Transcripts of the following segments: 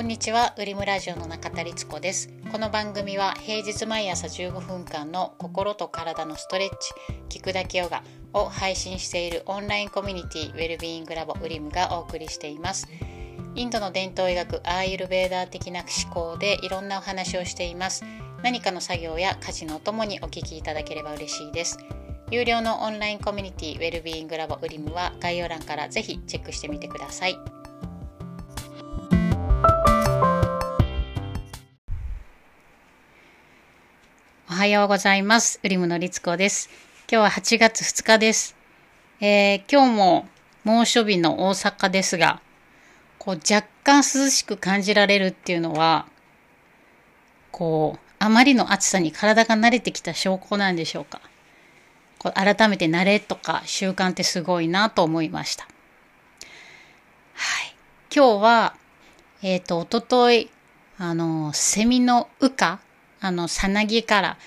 こんにちは、ウリムラジオの中田律子です。この番組は平日毎朝15分間の心と体のストレッチ、聞くだけヨガを配信しているオンラインコミュニティウェルビーイングラボウリムがお送りしています。インドの伝統医学アーユルベーダー的な思考でいろんなお話をしています。何かの作業や家事のお供にお聞きいただければ嬉しいです。有料のオンラインコミュニティウェルビーイングラボウリムは概要欄からぜひチェックしてみてください。はようございます。ウリムのりつこです。今日は8月2日です。えー今日も猛暑日の大阪ですが、こう若干涼しく感じられるっていうのは、こう、あまりの暑さに体が慣れてきた証拠なんでしょうか。こう改めて慣れとか習慣ってすごいなと思いました。はい。今日は、えっ、と、おととい、あの、セミの羽化、あの、さなぎから、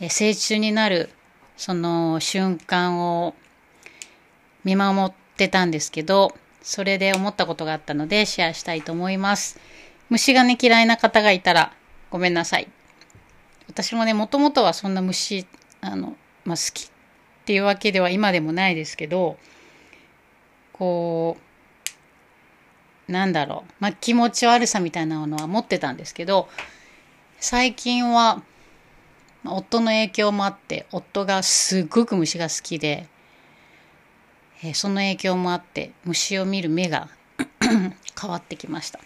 え成虫になる、その瞬間を見守ってたんですけど、それで思ったことがあったのでシェアしたいと思います。虫がね、嫌いな方がいたらごめんなさい。私もね、もともとはそんな虫、あの、まあ、好きっていうわけでは今でもないですけど、こう、なんだろう、まあ、気持ち悪さみたいなものは持ってたんですけど、最近は、夫の影響もあって、夫がすごく虫が好きで、えーその影響もあって、虫を見る目が 変わってきました。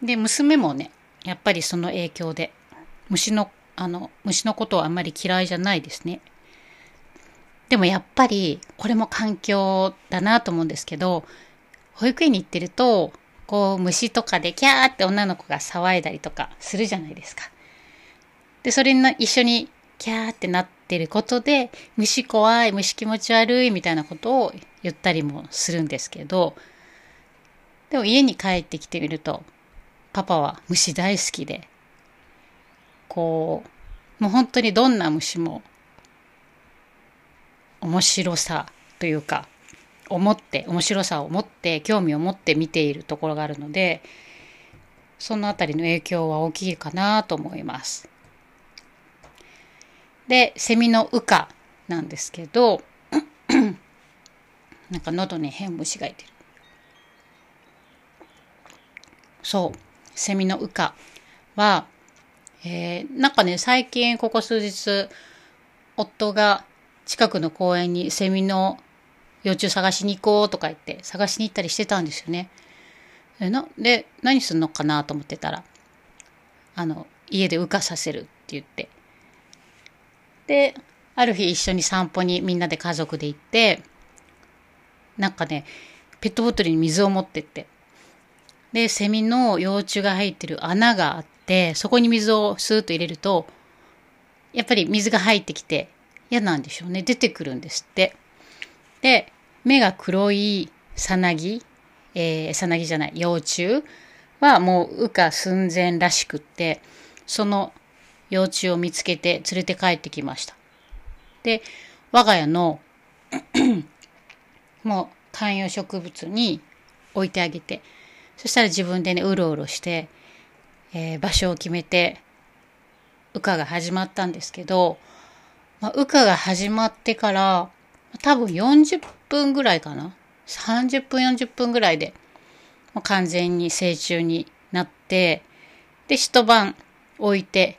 で、娘もね、やっぱりその影響で、虫の、あの、虫のことはあんまり嫌いじゃないですね。でもやっぱり、これも環境だなと思うんですけど、保育園に行ってると、こう虫とかでキャーって女の子が騒いだりとかするじゃないですか。で、それに一緒にキャーってなってることで、虫怖い、虫気持ち悪いみたいなことを言ったりもするんですけど、でも家に帰ってきてみると、パパは虫大好きで、こう、もう本当にどんな虫も面白さというか、思って、面白さを持って、興味を持って見ているところがあるので、そのあたりの影響は大きいかなと思います。で、セミの羽化なんですけど、なんか喉に変虫がいてる。そう、セミの羽化は、えーなんかね、最近ここ数日、夫が近くの公園にセミの幼虫探しに行こうとか言って探しに行ったりしてたんですよね。で、何するのかなと思ってたら、あの、家で羽化させるって言って。で、ある日一緒に散歩にみんなで家族で行って、なんかね、ペットボトルに水を持ってって、で、セミの幼虫が入ってる穴があって、そこに水をスーッと入れると、やっぱり水が入ってきて嫌なんでしょうね。出てくるんですって。で、目が黒いさなぎ、えー、さなぎじゃない、幼虫はもう羽化寸前らしくって、その幼虫を見つけて連れて帰ってきました。で、我が家の もう観葉植物に置いてあげて、そしたら自分でね、うろうろして、えー場所を決めて、羽化が始まったんですけど、まあ、羽化が始まってから、多分40分ぐらいかな。30分、40分ぐらいで、もう完全に成虫になって、で、一晩置いて、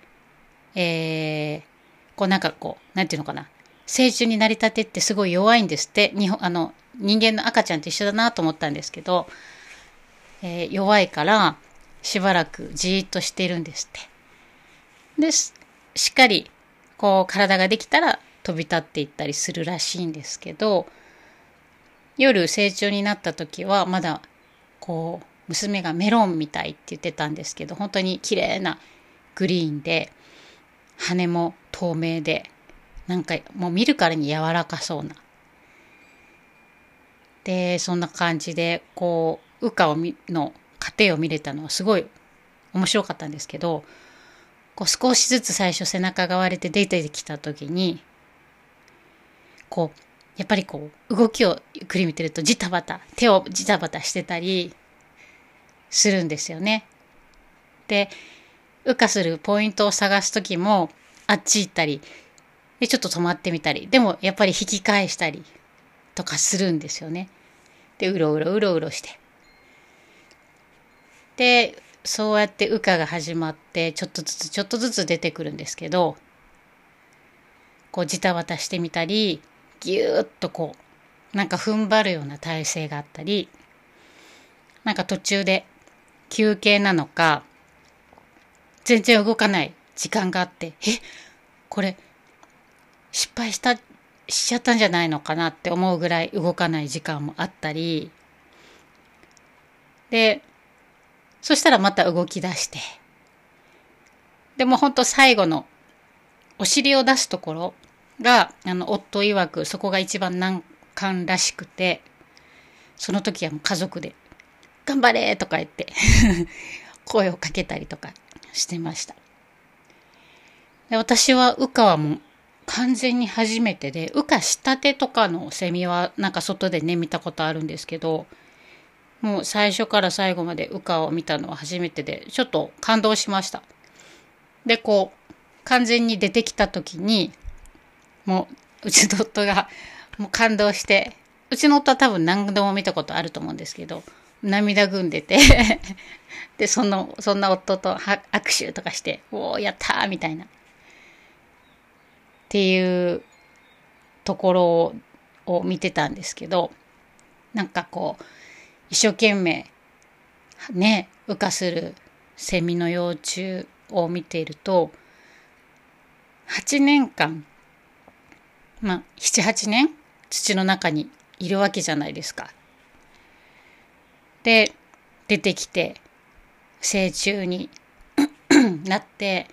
えー、こうなんかこう、なんていうのかな。成虫になりたてってすごい弱いんですって。日本、あの、人間の赤ちゃんと一緒だなと思ったんですけど、えー弱いから、しばらくじーっとしているんですって。で、ししっかり、こう、体ができたら飛び立っていったりするらしいんですけど、夜成虫になった時は、まだ、こう、娘がメロンみたいって言ってたんですけど、本当に綺麗なグリーンで、羽も透明で、なんかもう見るからに柔らかそうな。で、そんな感じで、こう、羽化をみの過程を見れたのはすごい面白かったんですけど、こう少しずつ最初背中が割れて出てきた時に、こう、やっぱりこう、動きをゆっくり見てるとジタバタ、手をジタバタしてたり、するんですよね。で羽化するポイントを探す時もあっち行ったりでちょっと止まってみたりでもやっぱり引き返したりとかするんですよね。でうろうろうろうろして。でそうやって羽化が始まってちょっとずつちょっとずつ出てくるんですけどこうジタバタしてみたりぎゅーっとこうなんか踏ん張るような体勢があったりなんか途中で休憩なのか全然動かない時間があってえこれ失敗したしちゃったんじゃないのかなって思うぐらい動かない時間もあったりでそしたらまた動き出してでも本当最後のお尻を出すところがあの夫曰くそこが一番難関らしくてその時はもう家族で「頑張れ!」とか言って 声をかけたりとかしてましたで私は羽化はもう完全に初めてで羽化したてとかのセミはなんか外でね見たことあるんですけどもう最初から最後まで羽化を見たのは初めてでちょっと感動しましたでこう完全に出てきた時にもううちの夫がもう感動してうちの夫は多分何度も見たことあると思うんですけど涙ぐんでて でそのそんな夫と握手とかして「おおやった!」みたいなっていうところを見てたんですけどなんかこう一生懸命ね羽化するセミの幼虫を見ていると8年間まあ78年土の中にいるわけじゃないですか。で出てきて成虫に なって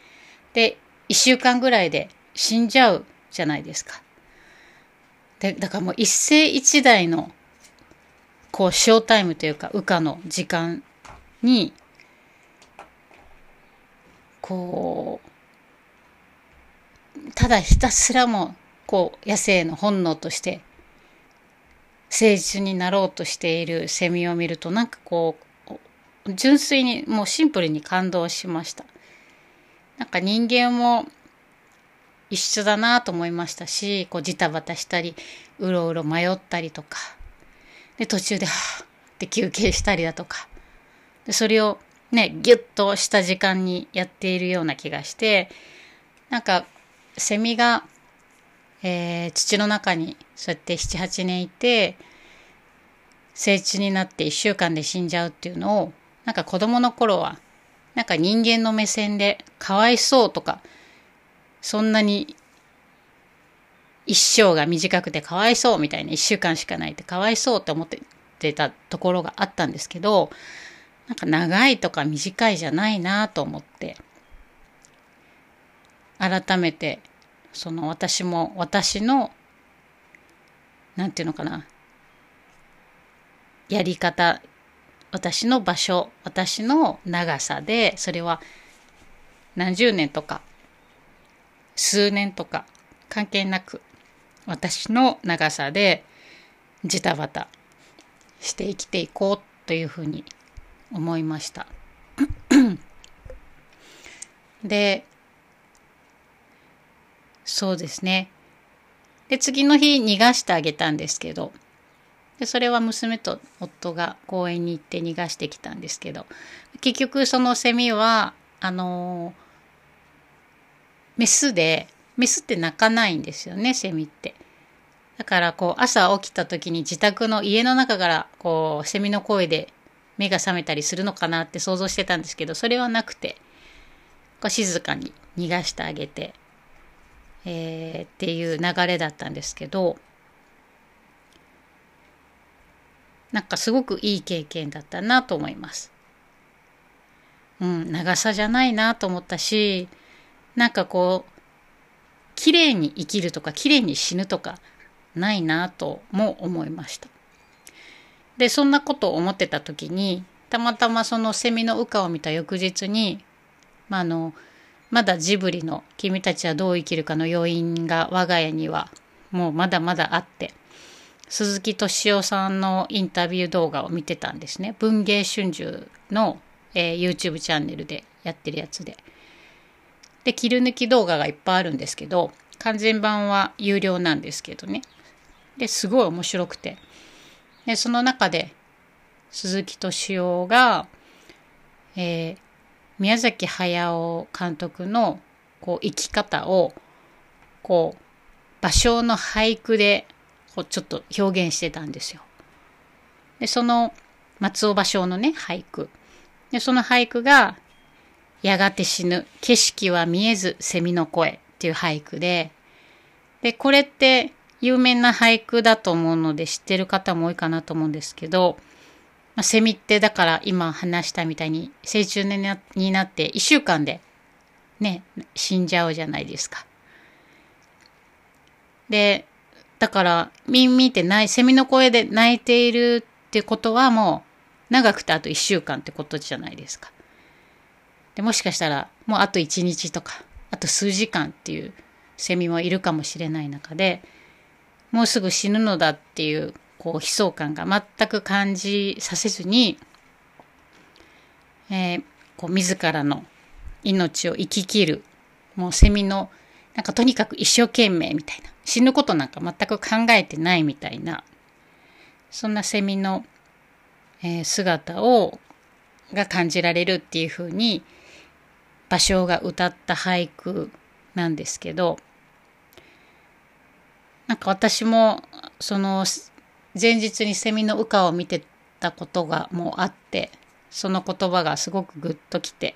で1週間ぐらいで死んじゃうじゃないですか。でだからもう一世一代のこうショータイムというか羽化の時間にこうただひたすらもこう野生の本能として誠実になろうとしているセミを見るとなんかこう純粋にもうシンプルに感動しました。なんか人間も一緒だなと思いましたしこうジタバタしたりうろうろ迷ったりとかで途中ではあって休憩したりだとかでそれをねギュッとした時間にやっているような気がしてなんかセミが、えー、土の中にそうやって78年いて成虫になって1週間で死んじゃうっていうのをなんか子供の頃はなんか人間の目線でかわいそうとかそんなに一生が短くてかわいそうみたいな一週間しかないってかわいそうって思ってたところがあったんですけどなんか長いとか短いじゃないなと思って改めてその私も私のなんていうのかな。やり方。私の場所。私の長さでそれは何十年とか。数年とか。関係なく私の長さでジタバタ。して生きていこうというふうに思いました。でそうですね。で次の日逃がしてあげたんですけど。でそれは娘と夫が公園に行って逃がしてきたんですけど。結局そのセミはあのメスでメスって鳴かないんですよねセミって。だからこう朝起きた時に自宅の家の中からこうセミの声で目が覚めたりするのかなって想像してたんですけどそれはなくて。こう静かに逃がしてあげて、えー、っていう流れだったんですけどなんかすごくいい経験だったなと思います。うん、長さじゃないなと思ったしなんかこう綺麗に生きるとか綺麗に死ぬとかないなとも思いましたでそんなことを思ってた時にたまたまそのセミの羽化を見た翌日に、まあ、あのまだジブリの「君たちはどう生きるか」の要因が我が家にはもうまだまだあって鈴木敏夫さんのインタビュー動画を見てたんですね。文芸春秋の、えー、YouTube チャンネルでやってるやつで。で、切り抜き動画がいっぱいあるんですけど、完全版は有料なんですけどね。で、すごい面白くて。で、その中で、鈴木敏夫が、えー、宮崎駿監督のこう生き方をこう芭蕉の俳句でこうちょっと表現してたんですよ。でその松尾芭蕉のね俳句でその俳句が「やがて死ぬ景色は見えず蝉の声」っていう俳句ででこれって有名な俳句だと思うので知ってる方も多いかなと思うんですけど、まあ、セミってだから今話したみたいに成虫になって1週間でね死んじゃうじゃないですか。で、だから、ミンミンってない、セミの声で泣いているってことはもう、長くてあと1週間ってことじゃないですか。で、もしかしたら、もうあと1日とか、あと数時間っていうセミもいるかもしれない中で、もうすぐ死ぬのだっていう、こう、悲壮感が全く感じさせずに、えー、こう、自らの命を生き切る、もうセミの、なんかとにかく一生懸命みたいな。死ぬことなんか全く考えてないみたいな、そんなセミの、えー、姿を、が感じられるっていうふうに、芭蕉が歌った俳句なんですけど、なんか私も、その、前日にセミの羽化を見てたことがもうあって、その言葉がすごくグッときて、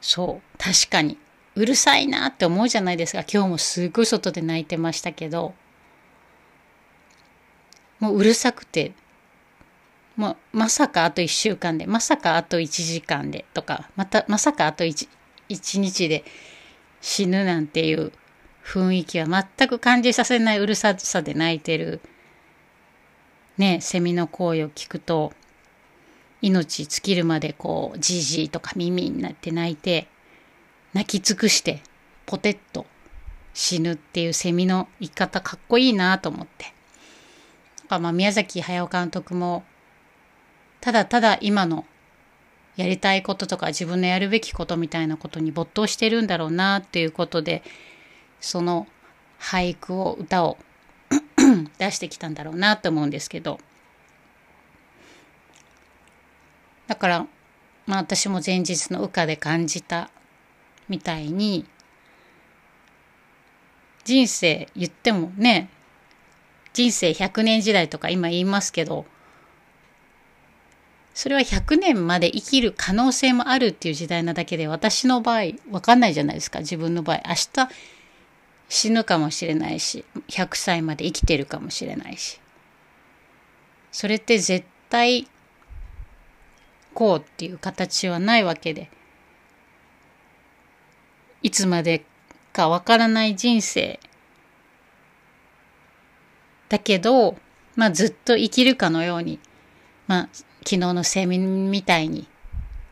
そう、確かに。うるさいなって思うじゃないですか。今日もすごい外で泣いてましたけど、もううるさくて、もうまさかあと1週間で、まさかあと1時間でとか、また、まさかあと 1, 1日で死ぬなんていう雰囲気は全く感じさせないうるささで泣いてる、ね、セミの声を聞くと、命尽きるまでこう、じじいとか耳になって泣いて、泣き尽くしてポテッと死ぬっていうセミの言い方かっこいいなと思って。まあ宮崎駿監督もただただ今のやりたいこととか自分のやるべきことみたいなことに没頭してるんだろうなっていうことでその俳句を歌を 出してきたんだろうなと思うんですけど。だからまあ私も前日の羽化で感じたみたいに人生言ってもね人生100年時代とか今言いますけどそれは100年まで生きる可能性もあるっていう時代なだけで私の場合わかんないじゃないですか自分の場合。明日死ぬかもしれないし100歳まで生きてるかもしれないし。それって絶対こうっていう形はないわけでいつまでかわからない人生だけど、まあずっと生きるかのように、まあ昨日のセミみたいに、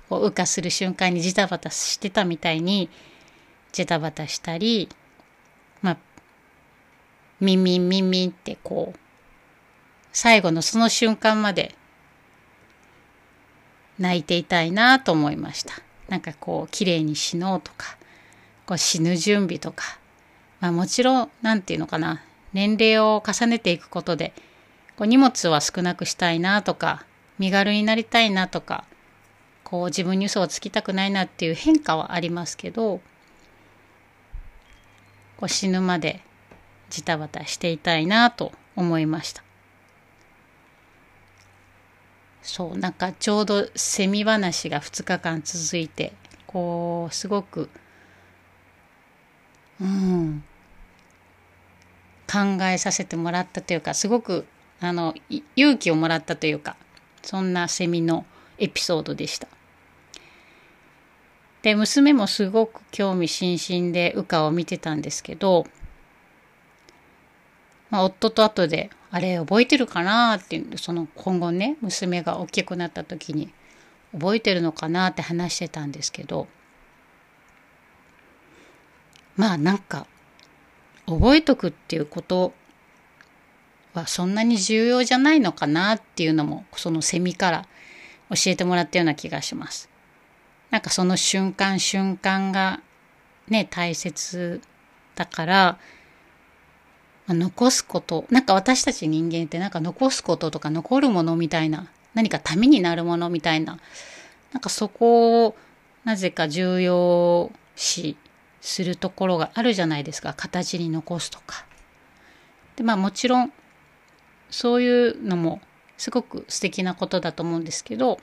こう羽化する瞬間にジタバタしてたみたいに、ジタバタしたり、ミミミミってこう、最後のその瞬間まで泣いていたいなと思いました。なんかこう、綺麗に死のうとか、こう死ぬ準備とか、まあ、もちろん何て言うのかな年齢を重ねていくことでこう荷物は少なくしたいなとか身軽になりたいなとかこう自分に嘘をつきたくないなっていう変化はありますけどこう死ぬまでジタバタしていたいなと思いましたそうなんかちょうどセミ話が2日間続いてこうすごくうん、考えさせてもらったというかすごくあの勇気をもらったというかそんなセミのエピソードでした。で娘もすごく興味津々で羽化を見てたんですけど、まあ、夫と後で「あれ覚えてるかな?」ってその今後ね娘が大きくなった時に覚えてるのかなって話してたんですけどまあなんか覚えとくっていうことはそんなに重要じゃないのかなっていうのもそのセミから教えてもらったような気がします。なんかその瞬間瞬間がね大切だから、残すことなんか私たち人間ってなんか残すこととか残るものみたいな何かためになるものみたいななんかそこをなぜか重要視するところがあるじゃないですか形に残すとか。でまあもちろんそういうのもすごく素敵なことだと思うんですけど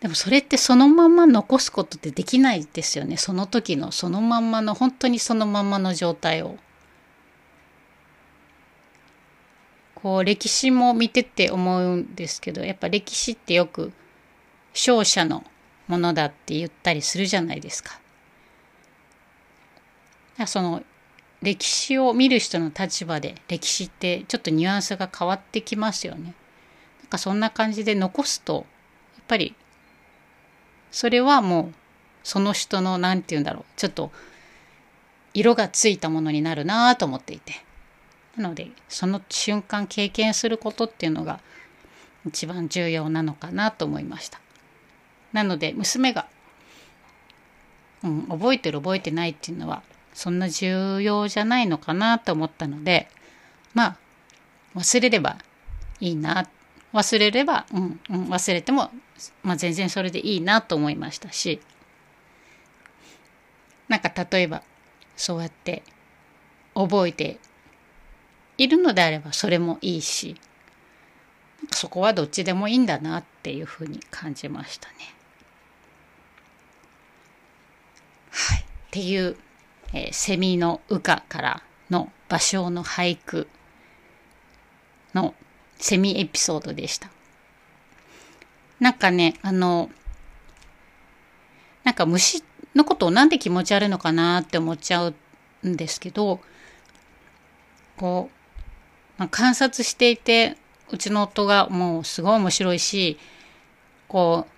でもそれってそのまんま残すことってできないですよねその時のそのまんまの本当にそのまんまの状態を。こう歴史も見てて思うんですけどやっぱ歴史ってよく勝者のものだって言ったりするじゃないですか。その歴史を見る人の立場で歴史ってちょっとニュアンスが変わってきますよね。なんかそんな感じで残すとやっぱりそれはもうその人の何て言うんだろう。ちょっと色がついたものになるなと思っていて。なのでその瞬間経験することっていうのが一番重要なのかなと思いました。なので娘が、うん、覚えてる覚えてないっていうのはそんな重要じゃないのかなと思ったのでまあ忘れればいいな。忘れれば、うんうん、忘れてもまあ、全然それでいいなと思いましたしなんか例えばそうやって覚えているのであればそれもいいしそこはどっちでもいいんだなっていうふうに感じましたね。はい、っていう、えー、セミの羽化からの芭蕉の俳句のセミエピソードでした。なんかね、あの、なんか虫のことをなんで気持ち悪いのかなって思っちゃうんですけど、こう、まあ、観察していて、うちの夫がもうすごい面白いし、こう、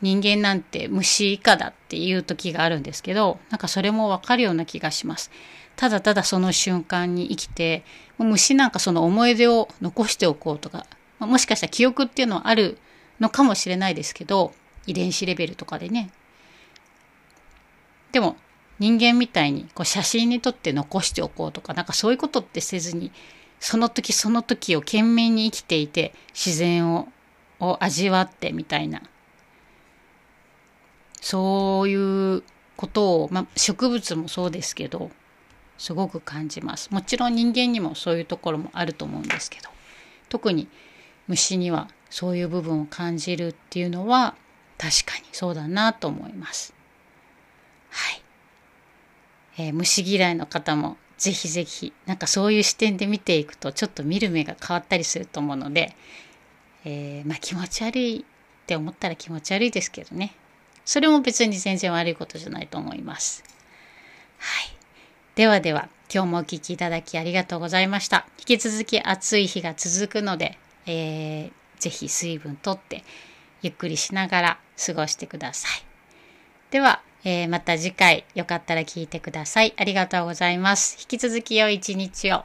人間なんて虫以下だっていう時があるんですけど、なんかそれもわかるような気がします。ただただその瞬間に生きて、虫なんかその思い出を残しておこうとか、もしかしたら記憶っていうのはあるのかもしれないですけど遺伝子レベルとかでね。でも人間みたいにこう写真に撮って残しておこうとかなんかそういうことってせずにその時その時を懸命に生きていて自然をを味わってみたいな。そういうことを、まあ、植物もそうですけどすごく感じます。もちろん人間にもそういうところもあると思うんですけど特に虫にはそういう部分を感じるっていうのは確かにそうだなと思います。はい。えー、虫嫌いの方もぜひぜひなんかそういう視点で見ていくとちょっと見る目が変わったりすると思うので、えー、まあ気持ち悪いって思ったら気持ち悪いですけどね。それも別に全然悪いことじゃないと思います。はい。ではでは、今日もお聴きいただきありがとうございました。引き続き暑い日が続くので、えー、ぜひ水分とってゆっくりしながら過ごしてください。では、えー、また次回よかったら聞いてください。ありがとうございます。引き続き良い一日を。